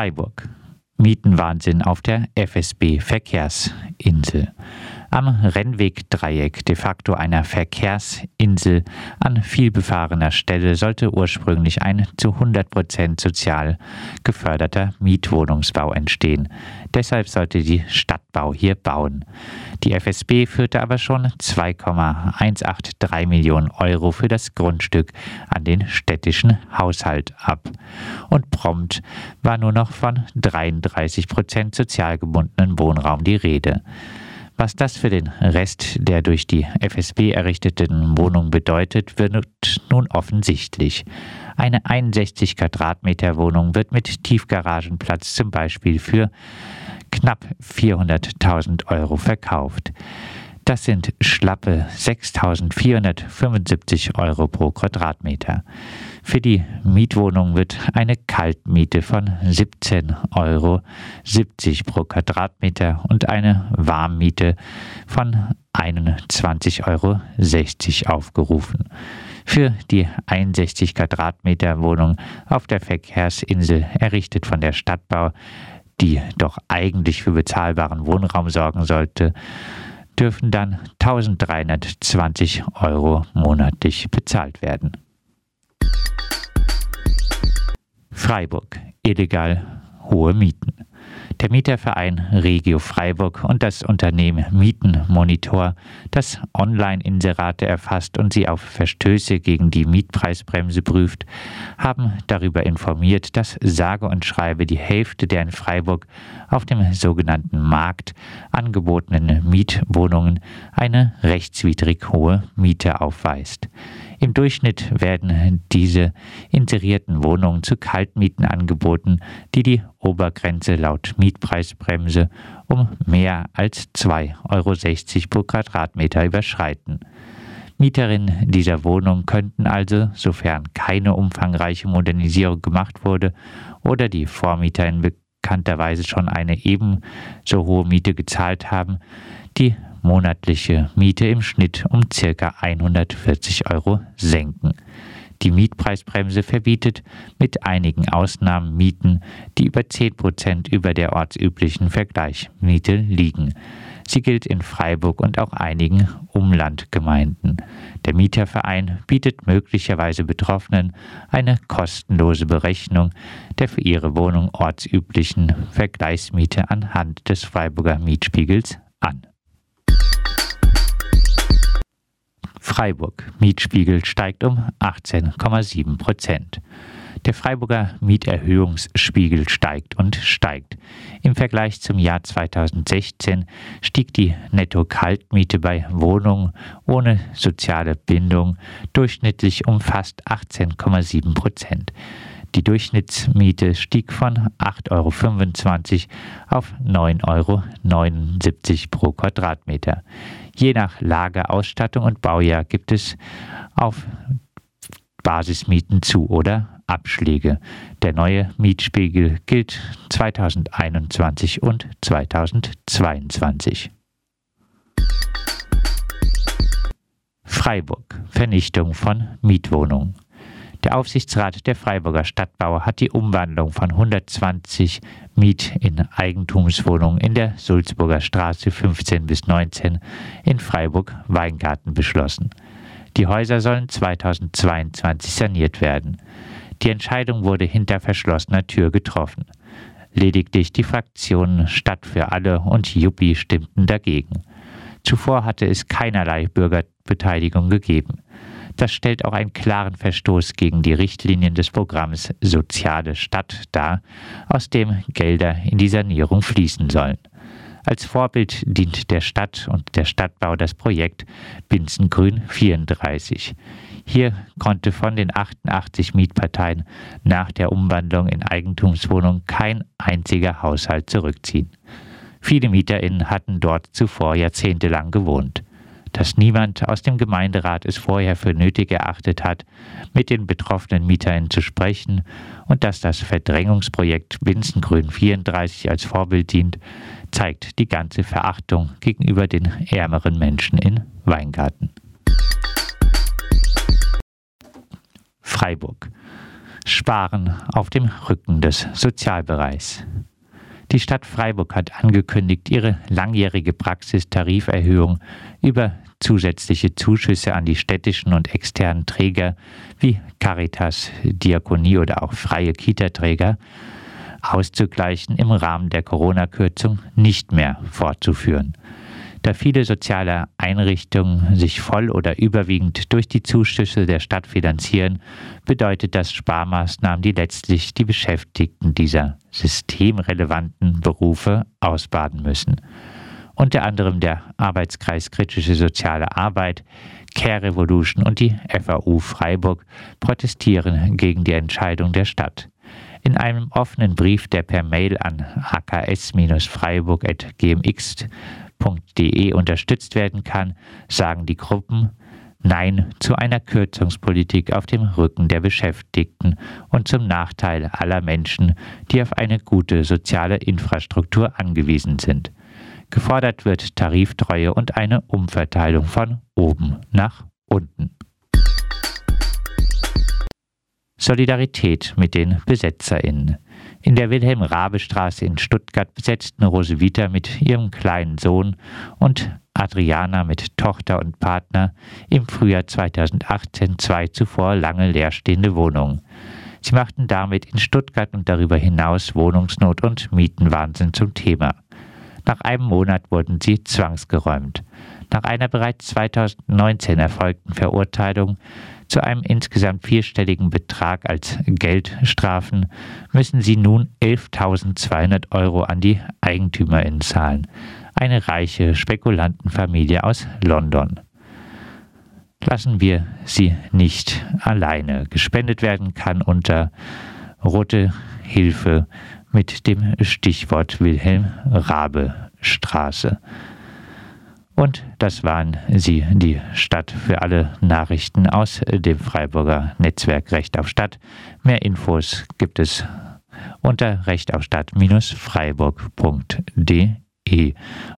Freiburg. Mietenwahnsinn auf der FSB Verkehrsinsel am Rennwegdreieck, de facto einer Verkehrsinsel an vielbefahrener Stelle, sollte ursprünglich ein zu 100 Prozent sozial geförderter Mietwohnungsbau entstehen. Deshalb sollte die Stadtbau hier bauen. Die FSB führte aber schon 2,183 Millionen Euro für das Grundstück an den städtischen Haushalt ab. Und prompt war nur noch von 33 Prozent sozial gebundenen Wohnraum die Rede. Was das für den Rest der durch die FSB errichteten Wohnungen bedeutet, wird nun offensichtlich. Eine 61 Quadratmeter Wohnung wird mit Tiefgaragenplatz zum Beispiel für knapp 400.000 Euro verkauft. Das sind schlappe 6.475 Euro pro Quadratmeter. Für die Mietwohnung wird eine Kaltmiete von 17,70 Euro pro Quadratmeter und eine Warmmiete von 21,60 Euro aufgerufen. Für die 61 Quadratmeter Wohnung auf der Verkehrsinsel, errichtet von der Stadtbau, die doch eigentlich für bezahlbaren Wohnraum sorgen sollte, dürfen dann 1320 Euro monatlich bezahlt werden. Freiburg. Illegal hohe Mieten. Der Mieterverein Regio Freiburg und das Unternehmen Mietenmonitor, das Online-Inserate erfasst und sie auf Verstöße gegen die Mietpreisbremse prüft, haben darüber informiert, dass sage und schreibe die Hälfte der in Freiburg auf dem sogenannten Markt angebotenen Mietwohnungen eine rechtswidrig hohe Miete aufweist. Im Durchschnitt werden diese inserierten Wohnungen zu Kaltmieten angeboten, die die Obergrenze laut Mietpreisbremse um mehr als 2,60 Euro pro Quadratmeter überschreiten. Mieterinnen dieser Wohnung könnten also, sofern keine umfangreiche Modernisierung gemacht wurde oder die Vormieterin bekannterweise schon eine ebenso hohe Miete gezahlt haben, die monatliche Miete im Schnitt um ca. 140 Euro senken. Die Mietpreisbremse verbietet mit einigen Ausnahmen Mieten, die über 10 Prozent über der ortsüblichen Vergleichsmiete liegen. Sie gilt in Freiburg und auch einigen Umlandgemeinden. Der Mieterverein bietet möglicherweise Betroffenen eine kostenlose Berechnung der für ihre Wohnung ortsüblichen Vergleichsmiete anhand des Freiburger Mietspiegels an. Freiburg. Mietspiegel steigt um 18,7 Prozent. Der Freiburger Mieterhöhungsspiegel steigt und steigt. Im Vergleich zum Jahr 2016 stieg die Netto-Kaltmiete bei Wohnungen ohne soziale Bindung durchschnittlich um fast 18,7 Prozent. Die Durchschnittsmiete stieg von 8,25 Euro auf 9,79 Euro pro Quadratmeter. Je nach Lage, Ausstattung und Baujahr gibt es auf Basismieten zu oder Abschläge. Der neue Mietspiegel gilt 2021 und 2022. Freiburg. Vernichtung von Mietwohnungen. Der Aufsichtsrat der Freiburger Stadtbau hat die Umwandlung von 120 Miet- in Eigentumswohnungen in der Sulzburger Straße 15 bis 19 in Freiburg-Weingarten beschlossen. Die Häuser sollen 2022 saniert werden. Die Entscheidung wurde hinter verschlossener Tür getroffen. Lediglich die Fraktionen Stadt für alle und Juppie stimmten dagegen. Zuvor hatte es keinerlei Bürgerbeteiligung gegeben. Das stellt auch einen klaren Verstoß gegen die Richtlinien des Programms Soziale Stadt dar, aus dem Gelder in die Sanierung fließen sollen. Als Vorbild dient der Stadt und der Stadtbau das Projekt Binzengrün 34. Hier konnte von den 88 Mietparteien nach der Umwandlung in Eigentumswohnung kein einziger Haushalt zurückziehen. Viele MieterInnen hatten dort zuvor jahrzehntelang gewohnt dass niemand aus dem Gemeinderat es vorher für nötig erachtet hat, mit den betroffenen Mietern zu sprechen und dass das Verdrängungsprojekt Winzengrün 34 als Vorbild dient, zeigt die ganze Verachtung gegenüber den ärmeren Menschen in Weingarten. Freiburg. Sparen auf dem Rücken des Sozialbereichs. Die Stadt Freiburg hat angekündigt, ihre langjährige Praxistariferhöhung über zusätzliche Zuschüsse an die städtischen und externen Träger wie Caritas, Diakonie oder auch freie Kitaträger auszugleichen im Rahmen der Corona-Kürzung nicht mehr fortzuführen. Da viele soziale Einrichtungen sich voll oder überwiegend durch die Zuschüsse der Stadt finanzieren, bedeutet das Sparmaßnahmen, die letztlich die Beschäftigten dieser systemrelevanten Berufe ausbaden müssen. Unter anderem der Arbeitskreis Kritische Soziale Arbeit, Care Revolution und die FAU Freiburg protestieren gegen die Entscheidung der Stadt. In einem offenen Brief, der per Mail an hks-freiburg.gmx www.ccc.de unterstützt werden kann, sagen die Gruppen Nein zu einer Kürzungspolitik auf dem Rücken der Beschäftigten und zum Nachteil aller Menschen, die auf eine gute soziale Infrastruktur angewiesen sind. Gefordert wird Tariftreue und eine Umverteilung von oben nach unten. Solidarität mit den BesetzerInnen. In der Wilhelm-Rabe-Straße in Stuttgart besetzten Rosewitha mit ihrem kleinen Sohn und Adriana mit Tochter und Partner im Frühjahr 2018 zwei zuvor lange leerstehende Wohnungen. Sie machten damit in Stuttgart und darüber hinaus Wohnungsnot und Mietenwahnsinn zum Thema. Nach einem Monat wurden sie zwangsgeräumt. Nach einer bereits 2019 erfolgten Verurteilung zu einem insgesamt vierstelligen Betrag als Geldstrafen müssen sie nun 11.200 Euro an die Eigentümerin zahlen, eine reiche Spekulantenfamilie aus London. Lassen wir sie nicht alleine. Gespendet werden kann unter Rote Hilfe mit dem Stichwort Wilhelm Rabe Straße. Und das waren sie, die Stadt für alle Nachrichten aus dem Freiburger Netzwerk Recht auf Stadt. Mehr Infos gibt es unter rechtaufstadt-freiburg.de.